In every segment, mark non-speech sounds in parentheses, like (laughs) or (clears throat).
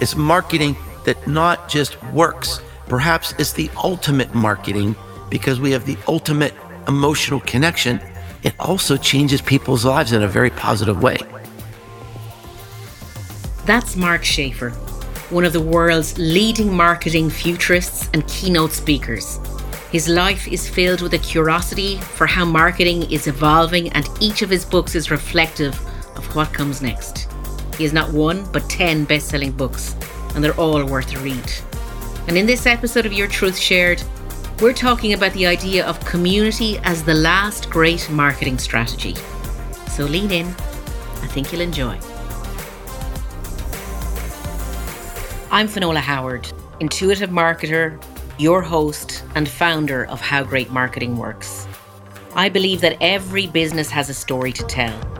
It's marketing that not just works, perhaps it's the ultimate marketing because we have the ultimate emotional connection. It also changes people's lives in a very positive way. That's Mark Schaefer, one of the world's leading marketing futurists and keynote speakers. His life is filled with a curiosity for how marketing is evolving, and each of his books is reflective of what comes next. He has not one, but 10 best selling books, and they're all worth a read. And in this episode of Your Truth Shared, we're talking about the idea of community as the last great marketing strategy. So lean in, I think you'll enjoy. I'm Finola Howard, intuitive marketer, your host, and founder of How Great Marketing Works. I believe that every business has a story to tell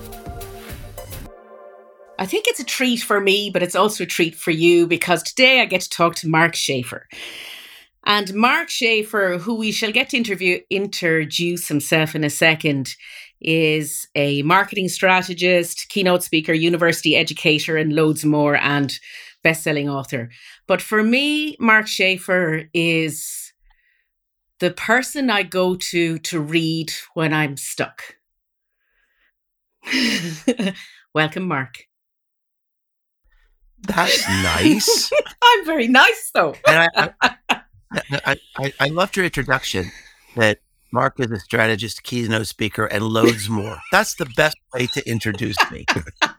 I think it's a treat for me, but it's also a treat for you because today I get to talk to Mark Schaefer. And Mark Schaefer, who we shall get to interview, introduce himself in a second, is a marketing strategist, keynote speaker, university educator, and loads more, and best-selling author. But for me, Mark Schaefer is the person I go to to read when I'm stuck. (laughs) Welcome, Mark. That's nice. (laughs) I'm very nice, though. and I, I, I, I, loved your introduction that Mark is a strategist, keynote speaker, and loads more. That's the best way to introduce me.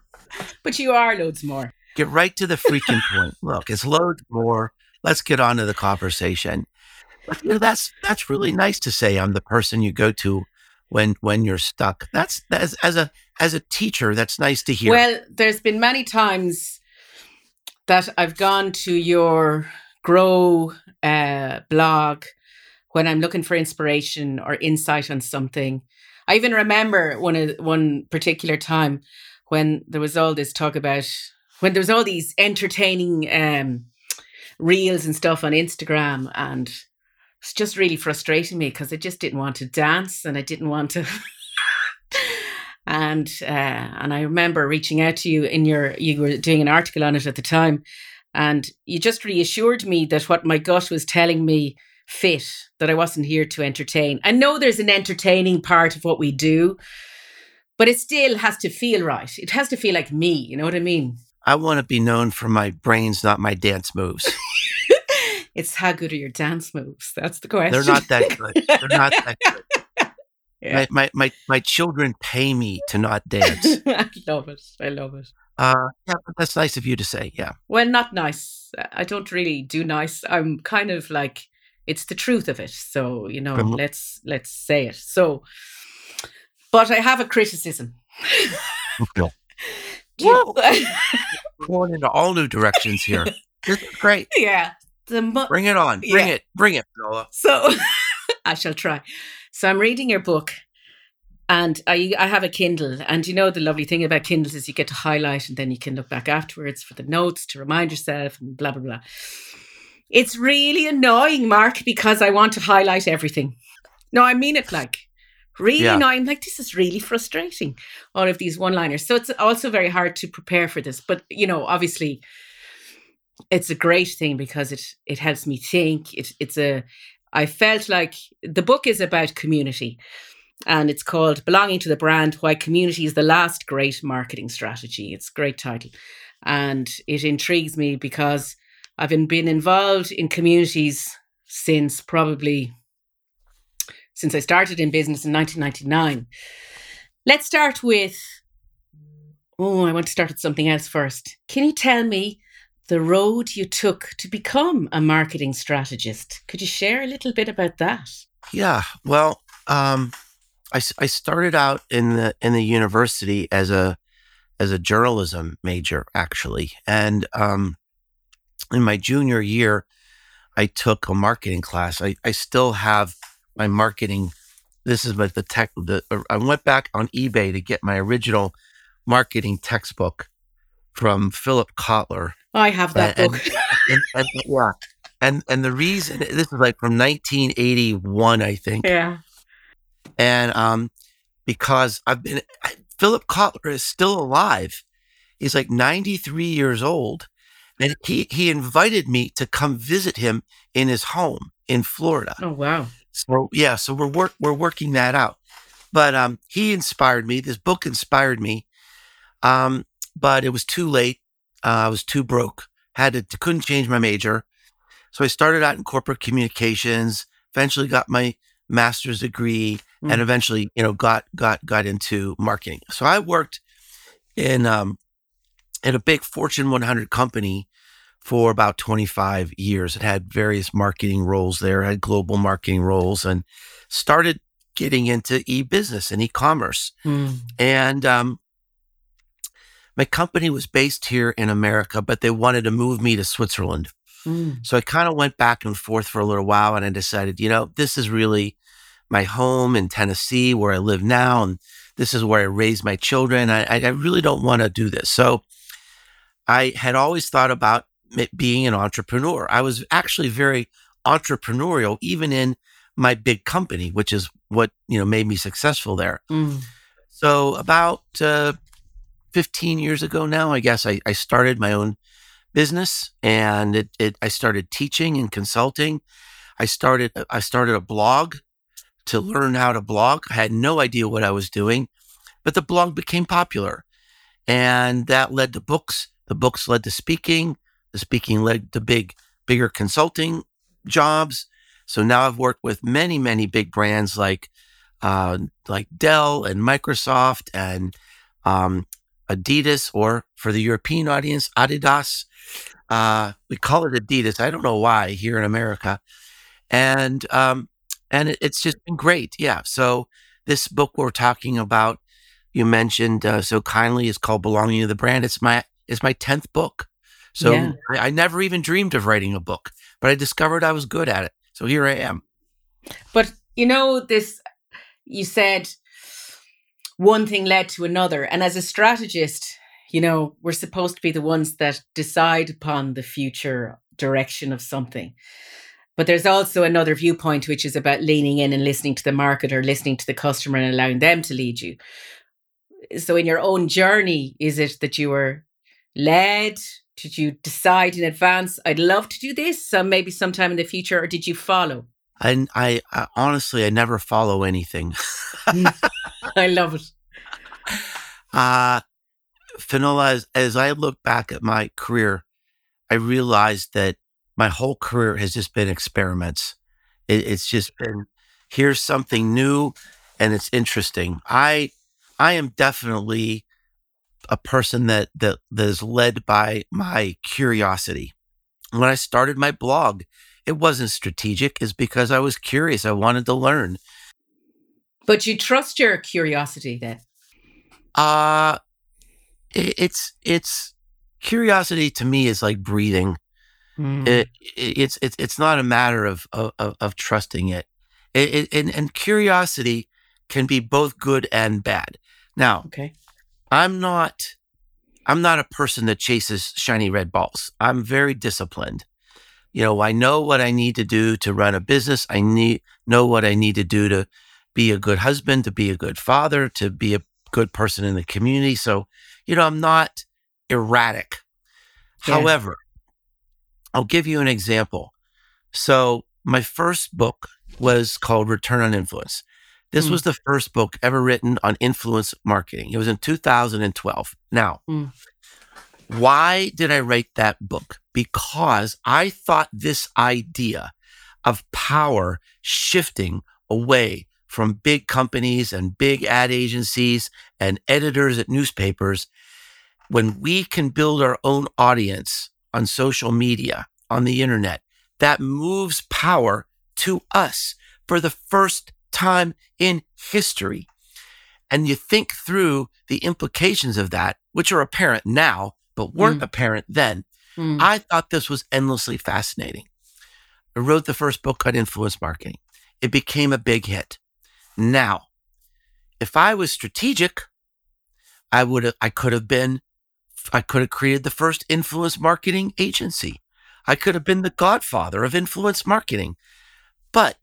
(laughs) but you are loads more. Get right to the freaking point. Look, it's loads more. Let's get on to the conversation. But, you know, that's that's really nice to say. I'm the person you go to when when you're stuck. That's as as a as a teacher. That's nice to hear. Well, there's been many times that I've gone to your grow uh, blog when I'm looking for inspiration or insight on something. I even remember one one particular time when there was all this talk about when there was all these entertaining um, reels and stuff on Instagram and it's just really frustrating me because I just didn't want to dance and I didn't want to. (laughs) and uh, and I remember reaching out to you in your you were doing an article on it at the time, and you just reassured me that what my gut was telling me fit that I wasn't here to entertain. I know there's an entertaining part of what we do, but it still has to feel right. It has to feel like me. You know what I mean? I want to be known for my brains, not my dance moves. (laughs) It's how good are your dance moves? That's the question. They're not that good. They're not that good. Yeah. My, my, my, my children pay me to not dance. (laughs) I love it. I love it. Uh, yeah, that's nice of you to say. Yeah. Well, not nice. I don't really do nice. I'm kind of like it's the truth of it. So you know, let's let's say it. So, but I have a criticism. Okay. (laughs) you- (laughs) going into all new directions here. This is great. Yeah the mo- bring it on, bring yeah. it, bring it, Nola. So I shall try. So I'm reading your book, and I I have a Kindle, and you know the lovely thing about Kindles is you get to highlight, and then you can look back afterwards for the notes to remind yourself, and blah blah blah. It's really annoying, Mark, because I want to highlight everything. No, I mean it like really yeah. annoying. Like this is really frustrating. All of these one-liners. So it's also very hard to prepare for this. But you know, obviously, it's a great thing because it it helps me think. It it's a I felt like the book is about community and it's called Belonging to the Brand Why Community is the Last Great Marketing Strategy. It's a great title. And it intrigues me because I've been, been involved in communities since probably since I started in business in 1999. Let's start with oh, I want to start with something else first. Can you tell me the road you took to become a marketing strategist. Could you share a little bit about that? Yeah, well, um, I, I started out in the in the university as a as a journalism major actually, and um, in my junior year, I took a marketing class. I, I still have my marketing. This is like the tech. The I went back on eBay to get my original marketing textbook from Philip Kotler. I have that and, book. (laughs) And, and, yeah, and and the reason this is like from 1981, I think. Yeah. And um, because I've been Philip Kotler is still alive. He's like 93 years old, and he he invited me to come visit him in his home in Florida. Oh wow. So yeah, so we're work we're working that out. But um, he inspired me. This book inspired me. Um, but it was too late. Uh, I was too broke. Had to couldn't change my major. So I started out in corporate communications. Eventually got my master's degree, mm. and eventually, you know, got got got into marketing. So I worked in um, in a big Fortune 100 company for about 25 years. It had various marketing roles there, had global marketing roles, and started getting into e-business and e-commerce. Mm. And um, my company was based here in America, but they wanted to move me to Switzerland. Mm. So I kind of went back and forth for a little while, and I decided, you know, this is really my home in Tennessee, where I live now, and this is where I raise my children. I, I really don't want to do this. So I had always thought about being an entrepreneur. I was actually very entrepreneurial, even in my big company, which is what you know made me successful there. Mm. So about uh, 15 years ago now, I guess I, I started my own business, and it, it I started teaching and consulting. I started I started a blog to learn how to blog. I had no idea what I was doing, but the blog became popular, and that led to books. The books led to speaking. The speaking led to big, bigger consulting jobs. So now I've worked with many, many big brands like uh, like Dell and Microsoft and um, Adidas, or for the European audience, Adidas. Uh, we call it Adidas. I don't know why here in America, and um, and it, it's just been great. Yeah. So this book we're talking about, you mentioned uh, so kindly, is called "Belonging to the Brand." It's my it's my tenth book. So yeah. I, I never even dreamed of writing a book, but I discovered I was good at it. So here I am. But you know, this you said one thing led to another. And as a strategist, you know, we're supposed to be the ones that decide upon the future direction of something. But there's also another viewpoint, which is about leaning in and listening to the market or listening to the customer and allowing them to lead you. So, in your own journey, is it that you were led? Did you decide in advance, I'd love to do this, so maybe sometime in the future, or did you follow? I, I, I honestly, I never follow anything. (laughs) I love it. (laughs) Uh, Finola, as, as I look back at my career, I realized that my whole career has just been experiments. It, it's just been here's something new and it's interesting. I I am definitely a person that that, that is led by my curiosity. When I started my blog, it wasn't strategic, is because I was curious. I wanted to learn. But you trust your curiosity then? Uh it, it's it's curiosity to me is like breathing. Mm. It, it, it's it's it's not a matter of of, of trusting it. It, and, and curiosity can be both good and bad. Now, okay. I'm not I'm not a person that chases shiny red balls. I'm very disciplined. You know, I know what I need to do to run a business. I need know what I need to do to be a good husband, to be a good father, to be a good person in the community. So, you know, I'm not erratic. Yeah. However, I'll give you an example. So, my first book was called Return on Influence. This mm. was the first book ever written on influence marketing. It was in 2012. Now, mm. Why did I write that book? Because I thought this idea of power shifting away from big companies and big ad agencies and editors at newspapers, when we can build our own audience on social media, on the internet, that moves power to us for the first time in history. And you think through the implications of that, which are apparent now, but weren't mm. apparent then. Mm. I thought this was endlessly fascinating. I wrote the first book on influence marketing. It became a big hit. Now, if I was strategic, I would have, I could have been, I could have created the first influence marketing agency. I could have been the godfather of influence marketing. But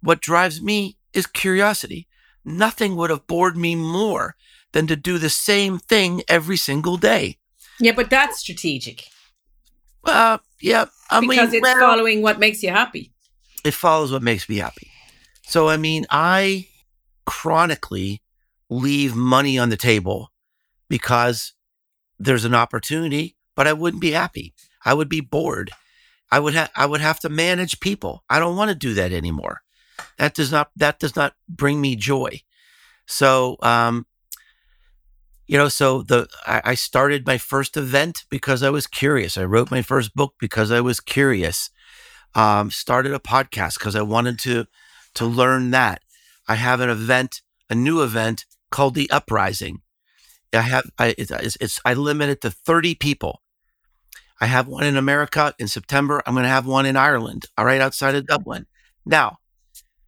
what drives me is curiosity. Nothing would have bored me more than to do the same thing every single day. Yeah, but that's strategic. Uh, yeah, I because mean, it's well, following what makes you happy. it follows what makes me happy. So, I mean, I chronically leave money on the table because there's an opportunity, but I wouldn't be happy. I would be bored. I would have I would have to manage people. I don't want to do that anymore. That does not that does not bring me joy. So, um, you know, so the I, I started my first event because I was curious. I wrote my first book because I was curious. Um, started a podcast because I wanted to to learn that. I have an event, a new event called the Uprising. I have I it's, it's I limit it to thirty people. I have one in America in September. I'm going to have one in Ireland, all right, outside of Dublin. Now,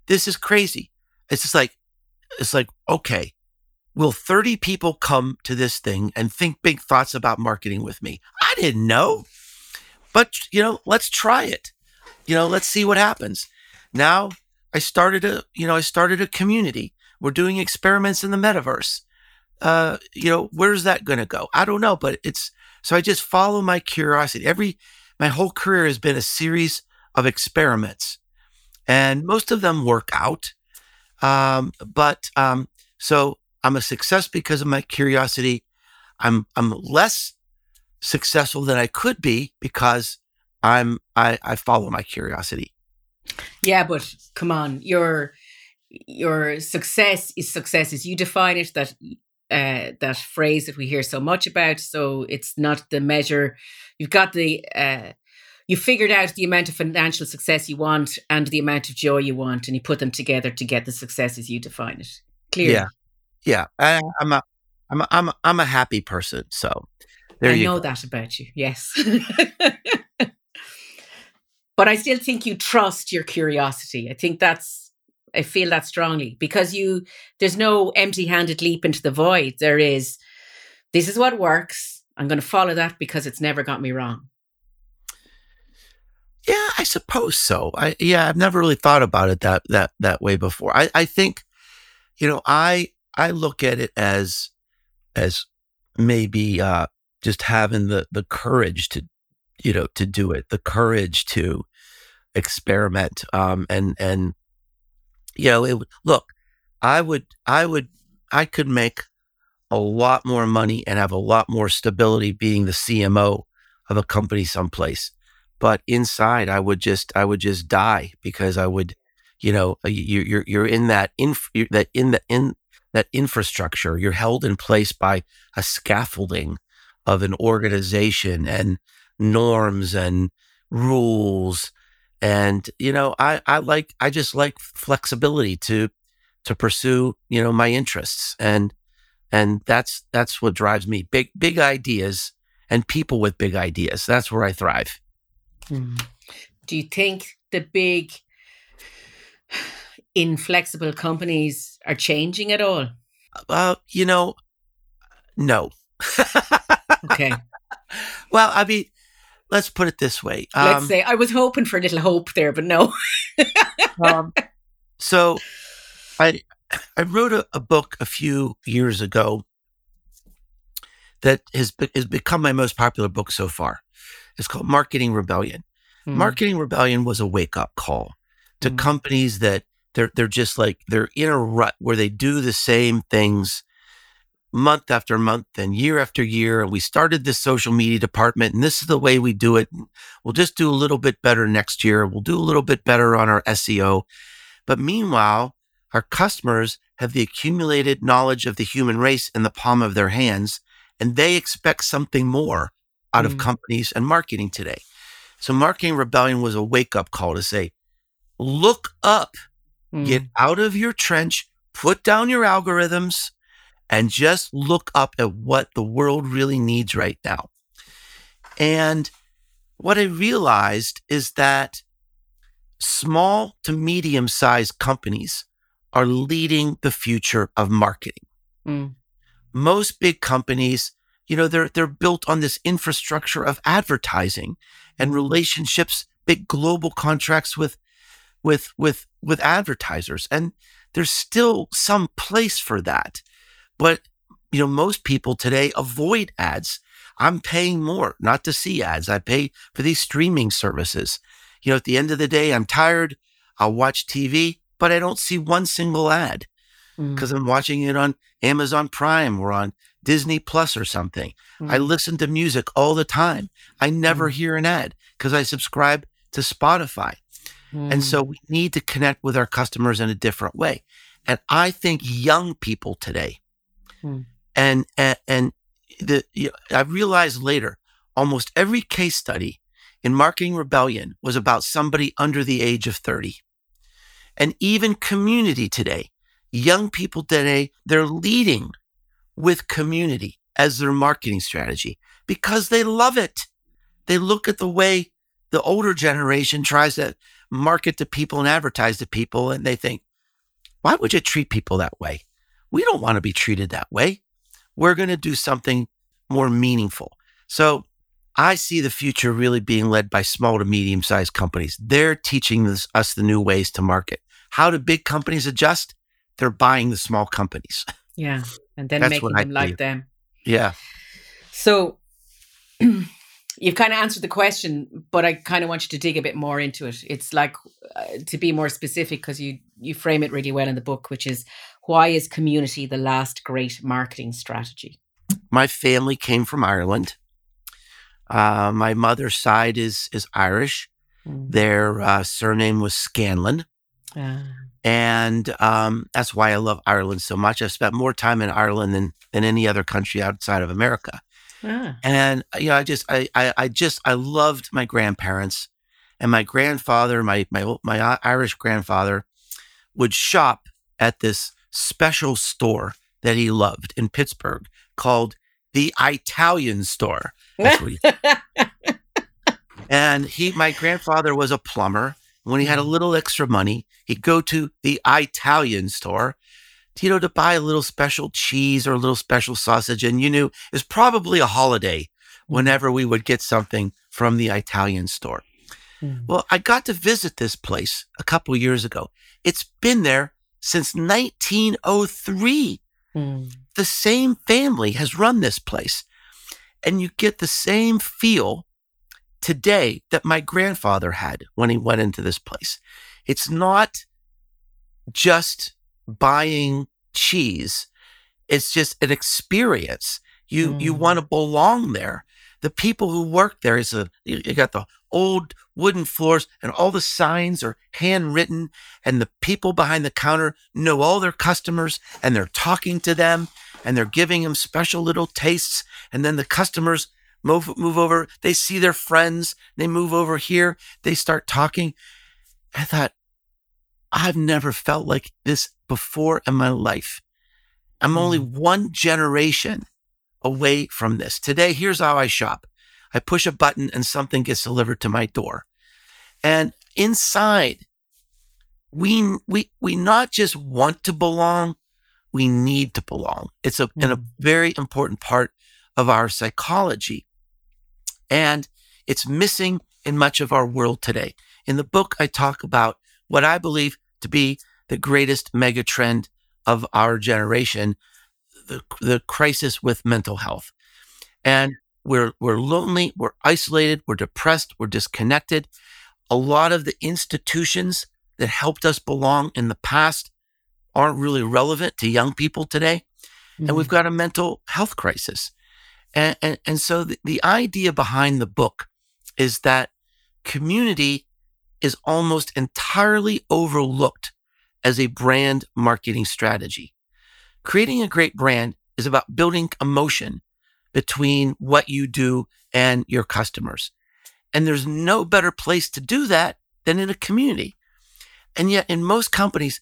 this is crazy. It's just like it's like okay, will 30 people come to this thing and think big thoughts about marketing with me? I didn't know. But, you know, let's try it. You know, let's see what happens. Now, I started a, you know, I started a community. We're doing experiments in the metaverse. Uh, you know, where's that going to go? I don't know, but it's so I just follow my curiosity. Every my whole career has been a series of experiments, and most of them work out. Um, but um, so I'm a success because of my curiosity. I'm I'm less successful than I could be because I'm I, I follow my curiosity. Yeah, but come on, your your success is success as you define it. That uh, that phrase that we hear so much about. So it's not the measure. You've got the uh, you figured out the amount of financial success you want and the amount of joy you want, and you put them together to get the success as you define it. Clearly. Yeah, yeah. I, I'm a I'm a, I'm a, I'm a happy person. So there I you know go. that about you. Yes. (laughs) but I still think you trust your curiosity. I think that's I feel that strongly because you there's no empty-handed leap into the void. There is this is what works. I'm going to follow that because it's never got me wrong. Yeah, I suppose so. I yeah, I've never really thought about it that that that way before. I I think, you know, I I look at it as as maybe uh just having the the courage to you know to do it, the courage to experiment um and and you know, it look, I would I would I could make a lot more money and have a lot more stability being the CMO of a company someplace but inside i would just i would just die because i would you know you, you're you're in that inf- that in the in that infrastructure. You're held in place by a scaffolding of an organization and norms and rules. And you know i i like i just like flexibility to to pursue you know my interests. And and that's that's what drives me. Big big ideas and people with big ideas. That's where i thrive. Hmm. Do you think the big (sighs) inflexible companies are changing at all? Uh, you know, no. Okay. (laughs) well, I mean, let's put it this way. Let's Um, say I was hoping for a little hope there, but no. (laughs) um, so, I I wrote a, a book a few years ago that has be, has become my most popular book so far. It's called Marketing Rebellion. Mm. Marketing Rebellion was a wake up call to Mm. companies that they're they're just like they're in a rut where they do the same things month after month and year after year. And we started this social media department, and this is the way we do it. We'll just do a little bit better next year. We'll do a little bit better on our SEO. But meanwhile, our customers have the accumulated knowledge of the human race in the palm of their hands, and they expect something more out of Mm. companies and marketing today. So, Marketing Rebellion was a wake up call to say, look up, Mm. get out of your trench, put down your algorithms, and just look up at what the world really needs right now. And what I realized is that small to medium sized companies are leading the future of marketing. Mm. Most big companies, you know, they're, they're built on this infrastructure of advertising and relationships, big global contracts with, with, with, with advertisers. And there's still some place for that. But, you know, most people today avoid ads. I'm paying more not to see ads. I pay for these streaming services. You know, at the end of the day, I'm tired. I'll watch TV, but I don't see one single ad because Mm. I'm watching it on Amazon Prime or on Disney Plus or something. I Mm. listen to music all the time. I never Mm. hear an ad because I subscribe to Spotify. And Mm. so we need to connect with our customers in a different way. And I think young people today, Mm. and, and, and the, you I realized later, almost every case study in Marketing Rebellion was about somebody under the age of 30. And even community today, young people today, they're leading with community as their marketing strategy because they love it. They look at the way the older generation tries to market to people and advertise to people, and they think, why would you treat people that way? We don't want to be treated that way. We're going to do something more meaningful. So I see the future really being led by small to medium sized companies. They're teaching this, us the new ways to market. How do big companies adjust? They're buying the small companies. (laughs) yeah. And then That's making them like them. Yeah. So (clears throat) you've kind of answered the question, but I kind of want you to dig a bit more into it. It's like uh, to be more specific because you you frame it really well in the book, which is why is community the last great marketing strategy? My family came from Ireland. Uh, my mother's side is is Irish. Mm. Their uh, surname was Scanlon. Ah. and um, that's why I love Ireland so much. I've spent more time in Ireland than than any other country outside of America, Ah. and you know, I just I I, I just I loved my grandparents, and my grandfather, my my my Irish grandfather, would shop at this special store that he loved in Pittsburgh called the Italian store. That's what he (laughs) and he, my grandfather was a plumber. When he had a little extra money, he'd go to the Italian store, you know, to buy a little special cheese or a little special sausage. And you knew it was probably a holiday whenever we would get something from the Italian store. Mm. Well, I got to visit this place a couple years ago. It's been there since 1903 Mm. the same family has run this place. And you get the same feel today that my grandfather had when he went into this place. It's not just buying cheese. It's just an experience. You you Mm. want to belong there. The people who work there is a you you got the old wooden floors and all the signs are handwritten and the people behind the counter know all their customers and they're talking to them and they're giving them special little tastes and then the customers move move over they see their friends they move over here they start talking i thought i've never felt like this before in my life. I'm only one generation away from this. Today here's how i shop. I push a button and something gets delivered to my door. And inside we we we not just want to belong we need to belong. It's a, in a Mm. very important part of our psychology. And it's missing in much of our world today. In the book i talk about what i believe to be the greatest megatrend of our generation the, the crisis with mental health and we're we're lonely we're isolated we're depressed we're disconnected a lot of the institutions that helped us belong in the past aren't really relevant to young people today and Mm. we've got a mental health crisis. And, and, and so the, the idea behind the book is that community is almost entirely overlooked as a brand marketing strategy. Creating a great brand is about building emotion between what you do and your customers. And there's no better place to do that than in a community. And yet, in most companies,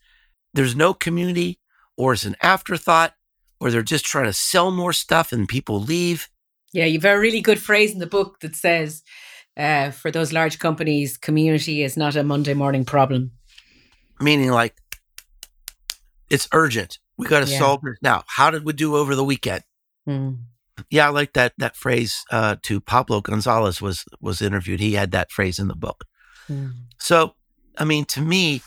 there's no community, or it's an afterthought, or they're just trying to sell more stuff and people leave. Yeah, you've a really good phrase in the book that says uh, for those large companies, community is not a Monday morning problem. Meaning, like, it's urgent. We got to Yeah. solve it now. How did we do over the weekend? Mm. Yeah, I like that that phrase. Uh, to Pablo Gonzalez was was interviewed. He had that phrase in the book. Mm. So, I mean, to me,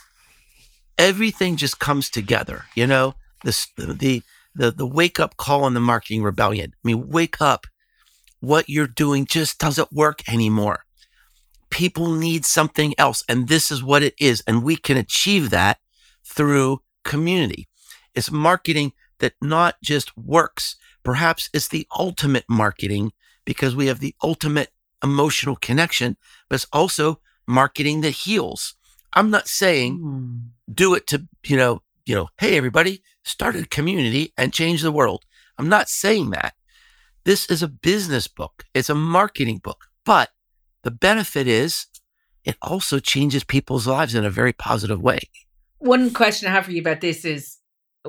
everything just comes together. You know, this the the the wake up call in the marketing rebellion. I mean, wake up! What you're doing just doesn't work anymore. People need something else, and this is what it is, and we can achieve that through community. It's marketing that not just works. Perhaps it's the ultimate marketing because we have the ultimate emotional connection, but it's also marketing that heals. I'm not saying Mm. do it to, you know, you know, hey everybody, start a community and change the world. I'm not saying that. This is a business book. It's a marketing book. But the benefit is it also changes people's lives in a very positive way. One question I have for you about this is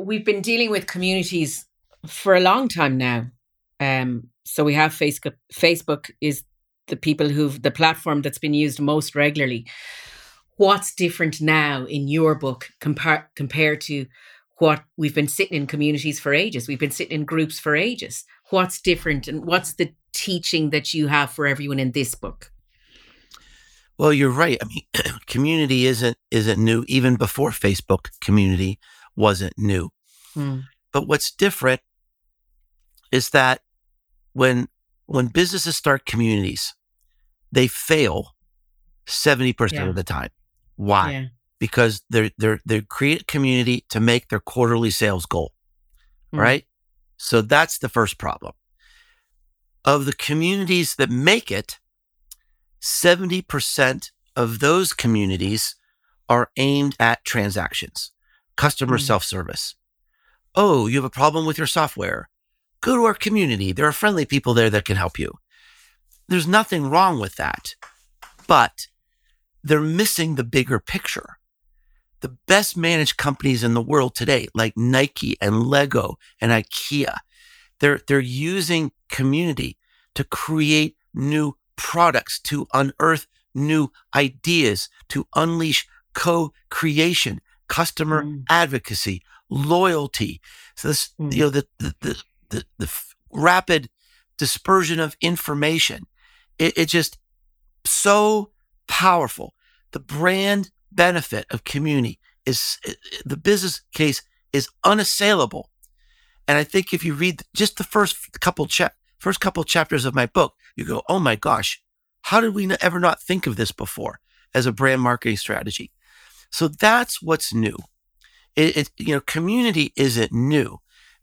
we've been dealing with communities for a long time now. Um, so we have Facebook. Facebook is the people who've the platform that's been used most regularly. What's different now in your book compar- compared to what we've been sitting in communities for ages? We've been sitting in groups for ages. What's different, and what's the teaching that you have for everyone in this book? Well, you're right. I mean, (clears throat) community isn't isn't new even before Facebook community wasn't new. Mm. But what's different is that when when businesses start communities, they fail 70% Yeah. of the time. Why? Yeah. Because they're they're they create a community to make their quarterly sales goal. Mm. Right? So that's the first problem. Of the communities that make it, 70% of those communities are aimed at transactions, customer Mm. self service. Oh, you have a problem with your software? Go to our community. There are friendly people there that can help you. There's nothing wrong with that, but they're missing the bigger picture. The best managed companies in the world today, like Nike and Lego and IKEA, they're, they're using community to create new products, to unearth new ideas, to unleash co-creation, customer Mm. advocacy, loyalty. So this, Mm. you know, the, the, the, the, the rapid dispersion of information, it, it just so powerful. The brand benefit of community is the business case is unassailable. And I think if you read just the first couple cha- first couple chapters of my book, you go, "Oh my gosh, how did we ever not think of this before as a brand marketing strategy?" So that's what's new. It, it you know, community isn't new.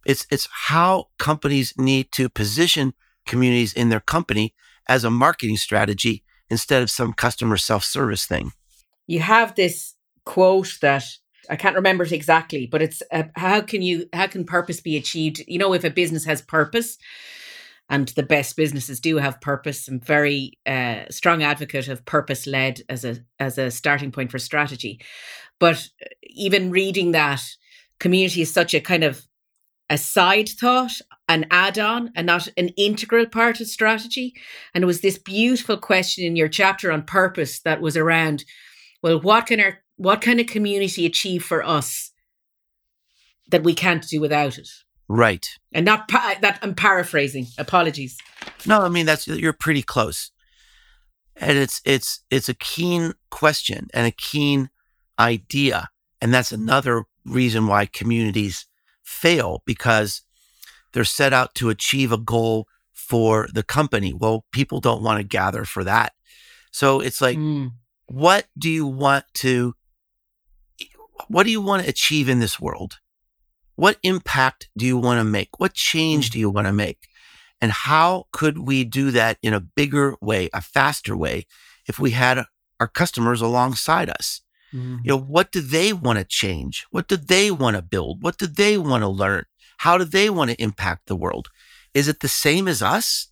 It's it's how companies need to position communities in their company as a marketing strategy instead of some customer self-service thing. you have this quote that I can't remember it exactly, but it's uh, how can you how can purpose be achieved? You know, if a business has purpose, and the best businesses do have purpose, I'm very uh, strong advocate of purpose led as a as a starting point for strategy. But uh, even reading that, community is such a kind of a side thought, an add on, and not an integral part of strategy. And it was this beautiful question in your chapter on purpose that was around well, what can our what can a community achieve for us that we can't do without it? Right. And not pa- that I'm paraphrasing. Apologies. No, I mean that's you're pretty close. And it's it's it's a keen question and a keen idea. And that's another reason why communities fail because they're set out to achieve a goal for the company. Well, people don't want to gather for that. So it's like Mm, what do you want to what do you want to achieve in this world what impact do you want to make? What change do you want to make? And how could we do that in a bigger way a faster way if we had our customers alongside us? Mm, you know what do they want to change? What do they want to build? What do they want to learn? How do they want to impact the world? Is it the same as us?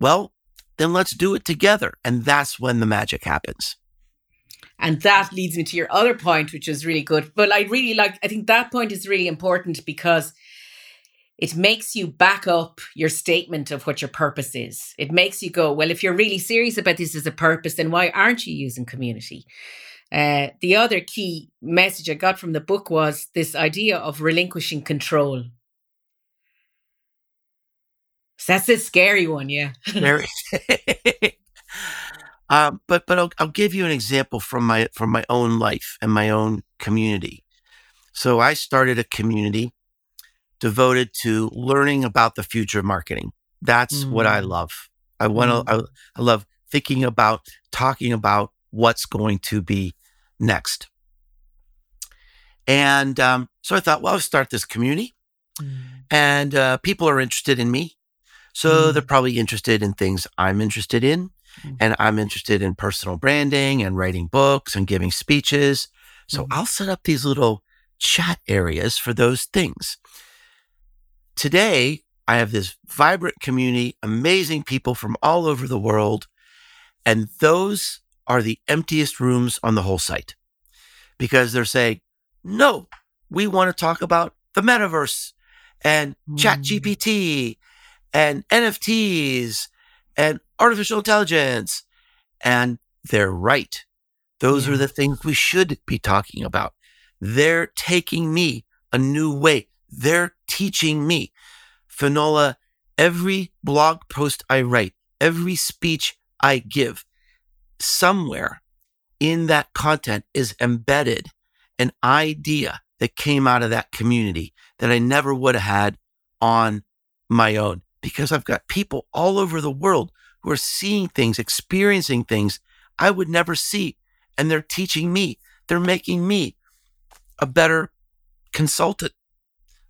Well then let's do it together and that's when the magic happens And that leads me to your other point, which is really good. But I really like, I think that point is really important because it makes you back up your statement of what your purpose is. It makes you go, well, if you're really serious about this as a purpose, then why aren't you using community? Uh, the other key message I got from the book was this idea of relinquishing control. So that's a scary one, yeah. Very. (laughs) (laughs) um, but but I'll, I'll give you an example from my from my own life and my own community. So I started a community devoted to learning about the future of marketing. That's mm. what I mm. love. I want to, mm. I, I love thinking about, talking about what's going to be next. And um, so I thought, well, I'll start this community mm. and uh, people are interested in me. So they're mm. probably interested in things I'm interested in. Mm. And I'm interested in personal branding and writing books and giving speeches. So I'll set up these little chat areas for those things. Today, I have this vibrant community, amazing people from all over the world. And those are the emptiest rooms on the whole site because they're saying, no, we want to talk about the metaverse and mm. chat GPT and NFTs and artificial intelligence. And they're right. Those yeah. are the things we should be talking about. They're taking me a new way. They're teaching me. Finola, every blog post I write, every speech I give, somewhere in that content is embedded an idea that came out of that community that I never would have had on my own because I've got people all over the world who are seeing things, experiencing things I would never see. And they're teaching me, they're making me a better consultant,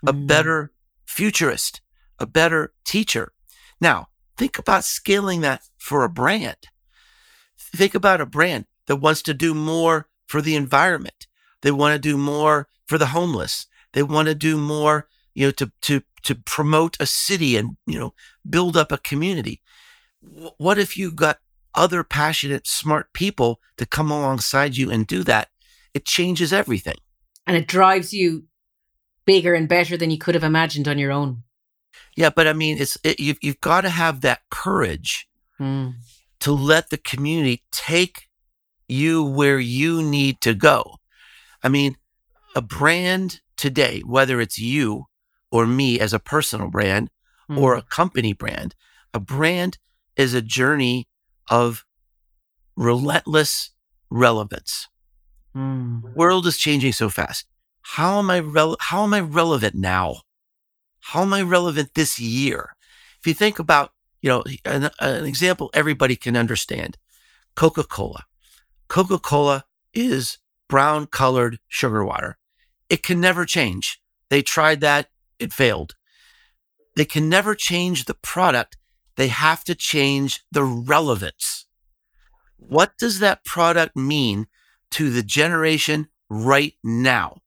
a mm. better futurist, a better teacher. Now, think about scaling that for a brand. Think about a brand that wants to do more for the environment. They want to do more for the homeless. They want to do more, you know, to, to, to promote a city and, you know, build up a community. What if you got other passionate, smart people to come alongside you and do that? It changes everything. And it drives you bigger and better than you could have imagined on your own. Yeah, but I mean, it's it, you've you've got to have that courage mm. to let the community take you where you need to go. I mean, a brand today, whether it's you or me as a personal brand mm. or a company brand, a brand is a journey of relentless relevance. Mm. World is changing so fast. How am I re- how am I relevant now? How am I relevant this year? If you think about, you know, an, an example everybody can understand, Coca-Cola. Coca-Cola is brown colored sugar water. It can never change. They tried that. It failed. They can never change the product. They have to change the relevance. What does that product mean to the generation right now?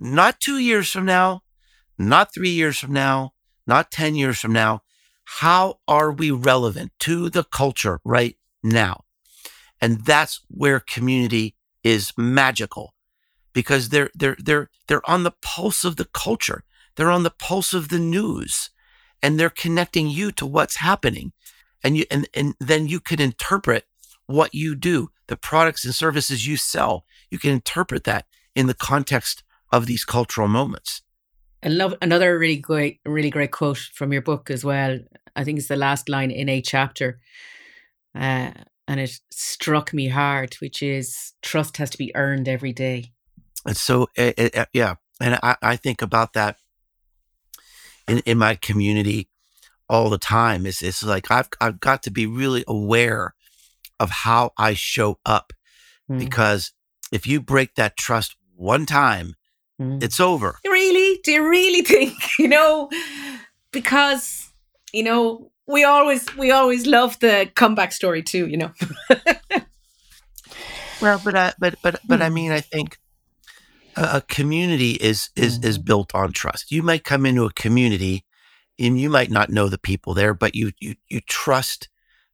Not two years from now, not three years from now, not 10 years from now. How are we relevant to the culture right now? And that's where community is magical because they're, they're, they're, they're on the pulse of the culture. They're on the pulse of the news and they're connecting you to what's happening. And you, and, and then you can interpret what you do, the products and services you sell. You can interpret that in the context of these cultural moments. I love another really great, really great quote from your book as well. I think it's the last line in a chapter. Uh, and it struck me hard, which is trust has to be earned every day. And so, it, it, yeah. And I, I think about that in, in my community all the time. It's, it's like I've, I've got to be really aware of how I show up mm. because if you break that trust one time, mm. it's over. Really? Do you really (laughs) think, you know, because, you know, we always we always love the comeback story too, you know. (laughs) well, but I, but but but I hmm. mean, I think a, community is is mm. is mm-hmm. built on trust. You might come into a community and you might not know the people there, but you you you trust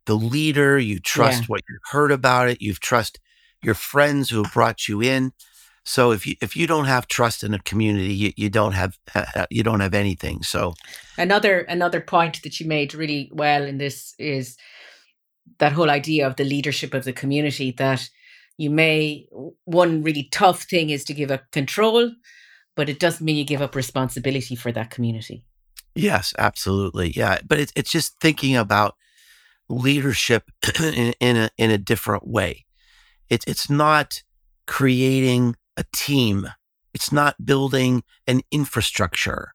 the leader, you trust yeah. what you heard about it, you trust your friends who have brought you in. So if you if you don't have trust in a community, you, you don't have uh, you don't have anything. So another another point that you made really well in this is that whole idea of the leadership of the community that you may one really tough thing is to give up control but it doesn't mean you give up responsibility for that community. Yes absolutely yeah but it's, it's just thinking about leadership (clears throat) in, in a in a different way. It's it's not creating a team. It's not building an infrastructure.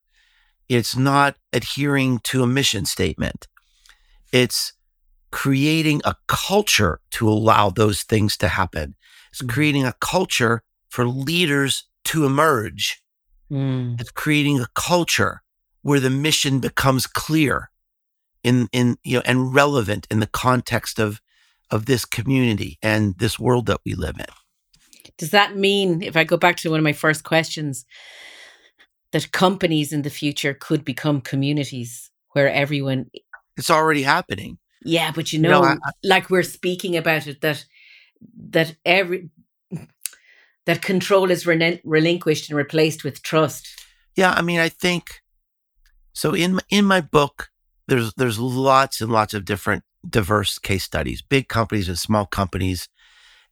It's not adhering to a mission statement. It's creating a culture to allow those things to happen. It's mm. creating a culture for leaders to emerge. Mm. It's creating a culture where the mission becomes clear in, in, you know, and relevant in the context of, of this community and this world that we live in. Does that mean, if I go back to one of my first questions, that companies in the future could become communities where everyone it's already happening yeah, but you know, you know I, like we're speaking about it, that that every that control is relinquished and replaced with trust. Yeah, I mean, I think so. In in my book, there's there's lots and lots of different diverse case studies, big companies and small companies,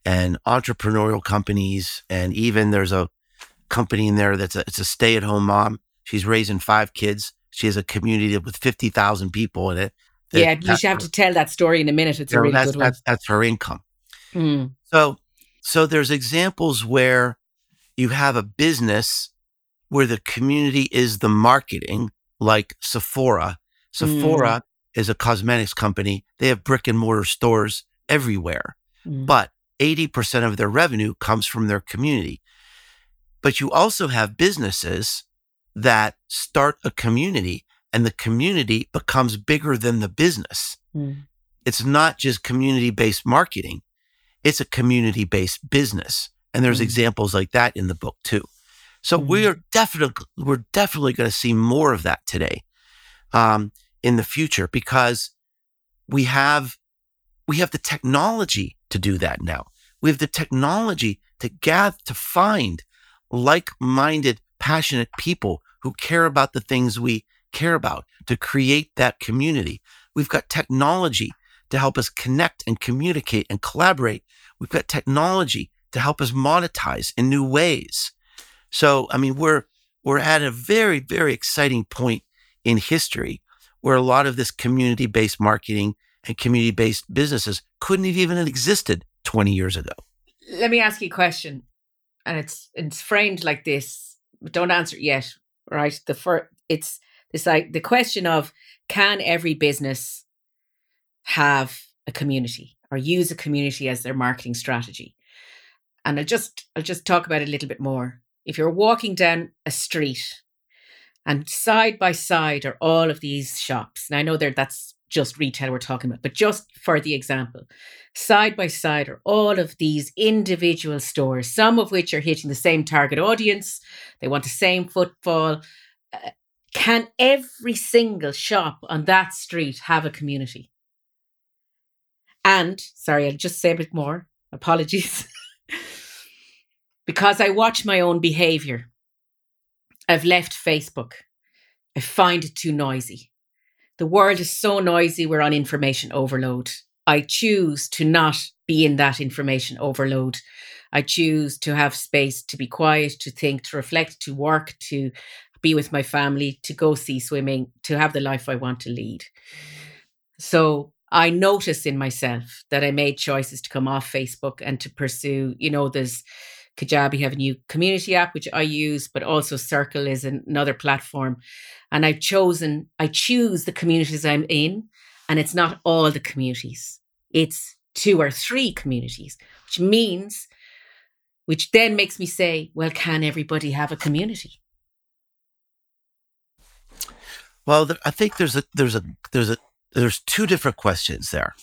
and entrepreneurial companies, and even there's a company in there that's a it's a stay at home mom. She's raising five kids. She has a community with fifty thousand people in it, yeah, you should have to tell that story in a minute. It's a really that's, good one. That's, that's her income. Mm. So, so there's examples where you have a business where the community is the marketing, like Sephora. Sephora mm. is a cosmetics company. They have brick and mortar stores everywhere, mm. but 80% of their revenue comes from their community. But you also have businesses that start a community and the community becomes bigger than the business. Mm. It's not just community based marketing, it's a community based business. And there's mm. examples like that in the book too. So mm. we're definitely we're definitely going to see more of that today um, in the future because we have we have the technology to do that now. We have the technology to gather to find like-minded, passionate people who care about the things we care about to create that community. We've got technology to help us connect and communicate and collaborate. We've got technology to help us monetize in new ways. So, I mean, we're, we're at a very, very exciting point in history where a lot of this community based marketing and community based businesses couldn't have even existed 20 years ago. Let me ask you a question. And it's it's framed like this, don't answer it yet. Right. The first it's it's like the question of can every business have a community or use a community as their marketing strategy? And I'll just I'll just talk about it a little bit more. If you're walking down a street and side by side are all of these shops, and I know there that's just retail we're talking about, but just for the example, side by side are all of these individual stores, some of which are hitting the same target audience. They want the same footfall. Uh, can every single shop on that street have a community? And, sorry, I'll just say a bit more. Apologies. (laughs) because I watch my own behavior. I've left Facebook. I find it too noisy. The world is so noisy, we're on information overload. I choose to not be in that information overload. I choose to have space to be quiet, to think, to reflect, to work, to be with my family, to go sea swimming, to have the life I want to lead. So I notice in myself that I made choices to come off Facebook and to pursue, you know, there's Kajabi have a new community app which I use, but also Circle is another platform. And I've chosen, I choose the communities I'm in, and it's not all the communities. It's two or three communities, which means, which then makes me say, well, can everybody have a community? Well, I think there's a there's a there's a there's two different questions there.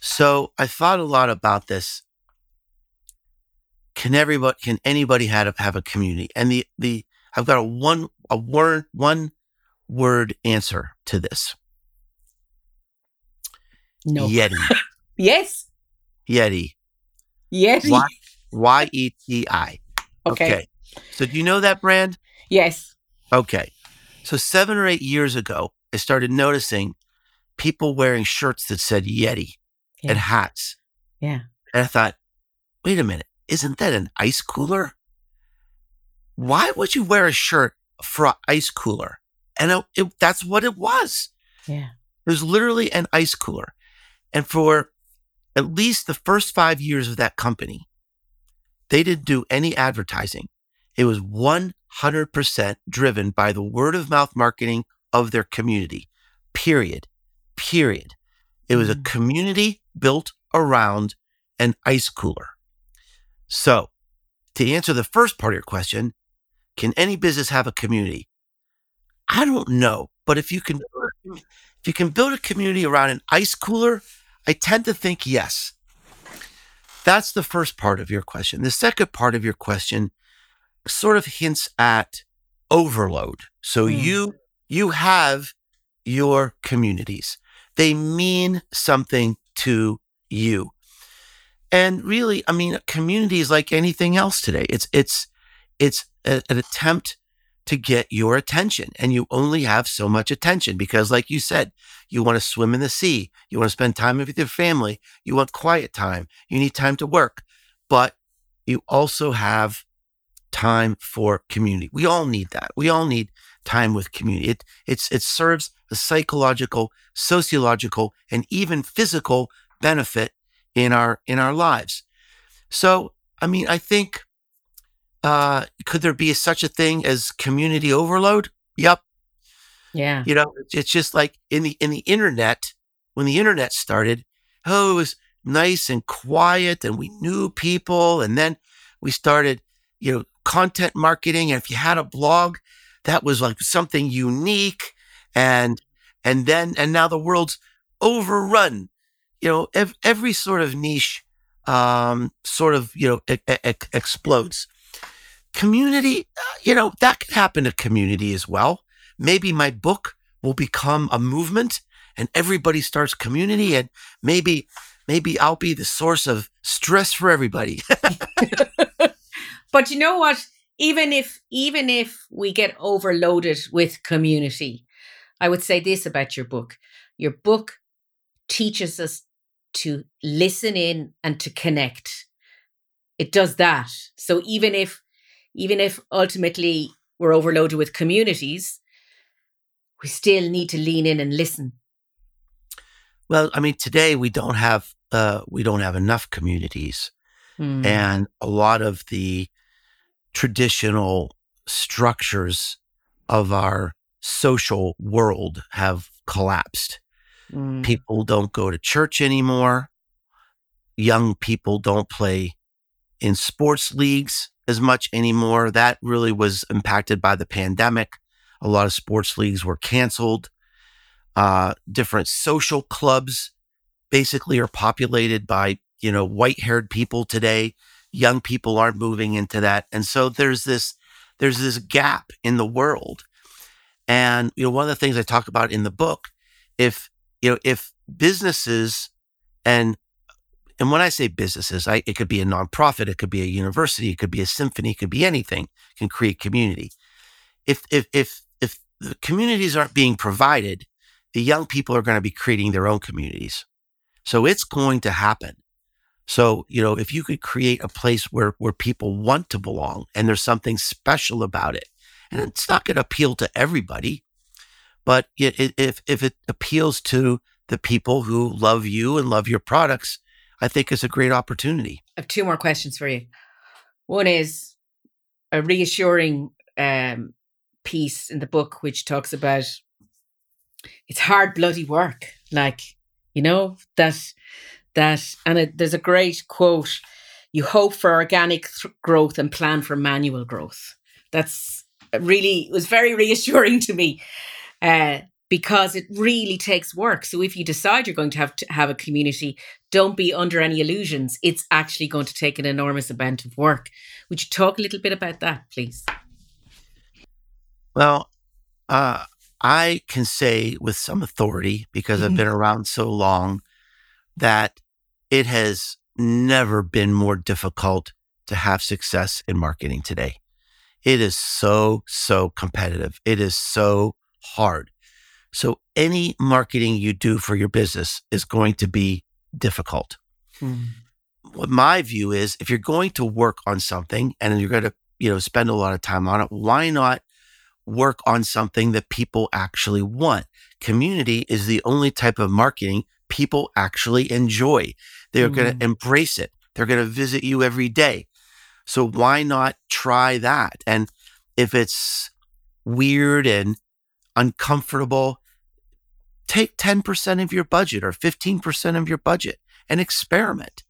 So I thought a lot about this. Can everybody can anybody have a, have a community? And the the I've got a one a word one word answer to this. No. Yeti. (laughs) yes. Yeti. Yeti. Why, Y E T I. Okay. So do you know that brand? Yes. Okay. So seven or eight years ago, I started noticing people wearing shirts that said Yeti Yeah. and hats. Yeah. And I thought, wait a minute, isn't that an ice cooler? Why would you wear a shirt for an ice cooler? And it, it- that's what it was. Yeah. It was literally an ice cooler. And for at least the first five years of that company, they didn't do any advertising. It was 100% driven by the word of mouth marketing of their community. Period. Period. It was a Mm. community built around an ice cooler. So, to answer the first part of your question, can any business have a community? I don't know, but if you can if you can build a community around an ice cooler, I tend to think yes. That's the first part of your question. The second part of your question sort of hints at overload. So Hmm. you you have your communities. They mean something to you. And really, I mean, community is like anything else today. It's it's it's a- an attempt to get your attention, and you only have so much attention because, like you said, you want to swim in the sea, you want to spend time with your family, you want quiet time, you need time to work, but you also have time for community. We all need that. We all need time with community. It it's it serves a psychological, sociological, and even physical benefit in our in our lives. So, I mean, I think uh, could there be such a thing as community overload? Yep. Yeah. You know, it's- just like in the in the internet when the internet started. Oh, it was nice and quiet, and we knew people, and then we started, you know, content marketing. And if you had a blog, that was like something unique, and and then and now the world's overrun. You know, ev- every sort of niche, um, sort of you know, e- e- explodes. Community, uh, you know, that could happen to community as well maybe my book will become a movement and everybody starts community and maybe maybe I'll be the source of stress for everybody. (laughs) But you know what? Even if even if we get overloaded with community, I would say this about your book. Your book teaches us to listen in and to connect. It does that. So even if even if ultimately we're overloaded with communities, we still need to lean in and listen. well, I mean today we don't have uh we don't have enough communities Hmm. and a lot of the traditional structures of our social world have collapsed. Hmm. people don't go to church anymore. Young people don't play in sports leagues as much anymore. That really was impacted by the pandemic. A lot of sports leagues were canceled. Uh, different social clubs basically are populated by, you know, white haired people today. Young people aren't moving into that. And so there's this, there's this gap in the world. And, you know, one of the things I talk about in the book, if you know, if businesses and and when I say businesses, I, it could be a nonprofit, it could be a university, it could be a symphony, it could be anything, can create community. If if if if the communities aren't being provided, the young people are going to be creating their own communities. So it's going to happen. So, you know, if you could create a place where where people want to belong and there's something special about it, and it's not going to appeal to everybody, but if if it appeals to the people who love you and love your products, I think it's a great opportunity. I have two more questions for you. One is a reassuring um, piece in the book, which talks about it's hard, bloody work. Like you know that that, and it, there's a great quote: "You hope for organic th- growth and plan for manual growth." That's really it was very reassuring to me. Uh, because it really takes work. So if you decide you're going to have to have a community, don't be under any illusions. It's actually going to take an enormous amount of work. Would you talk a little bit about that, please? Well, uh, I can say with some authority because I've Mhm. been around so long that it has never been more difficult to have success in marketing today. It is so, so competitive. It is so hard. So any marketing you do for your business is going to be difficult. Mm. What my view is if you're going to work on something and you're going to, you know, spend a lot of time on it, why not work on something that people actually want? Community is the only type of marketing people actually enjoy. They're mm. going to embrace it. They're going to visit you every day. So why not try that? And if it's weird and uncomfortable, take 10% of your budget or 15% of your budget and experiment.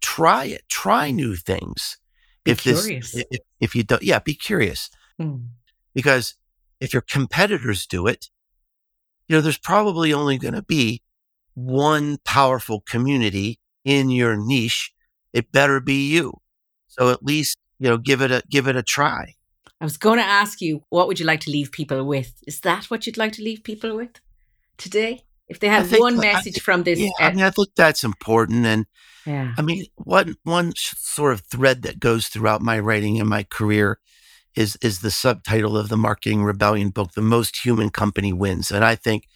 Try it. Try new things. Be if curious. this, if, if, you don't, yeah, be curious. Mm. Because if your competitors do it, you know, there's probably only going to be one powerful community in your niche. It better be you. So at least, you know, give it a, give it a try. I was going to ask you, what would you like to leave people with? Is that what you'd like to leave people with today? If they had one message I, from this, yeah, I mean, I think that's important, and yeah. I mean, one one sort of thread that goes throughout my writing and my career is is the subtitle of the Marketing Rebellion book, "The Most Human Company Wins," and I think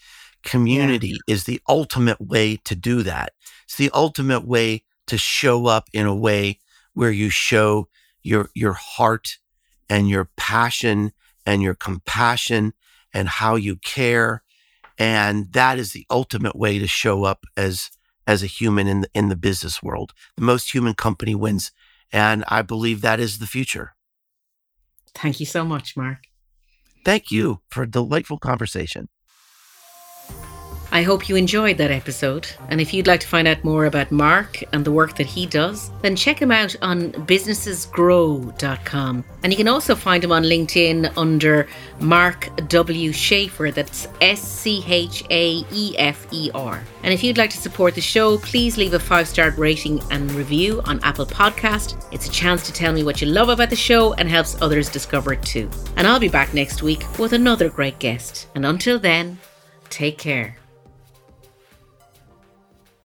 community yeah. is the ultimate way to do that. It's the ultimate way to show up in a way where you show your your heart and your passion and your compassion and how you care. And that is the ultimate way to show up as as a human in the, in the business world. The most human company wins and i believe that is the future. Thank you so much mark. Thank you for a delightful conversation I hope you enjoyed that episode. And if you'd like to find out more about Mark and the work that he does, then check him out on businessesgrow.com. And you can also find him on LinkedIn under Mark W. Schaefer. That's S C H A E F E R. And if you'd like to support the show, please leave a five star rating and review on Apple Podcast. It's a chance to tell me what you love about the show and helps others discover it too. And I'll be back next week with another great guest. And until then, take care.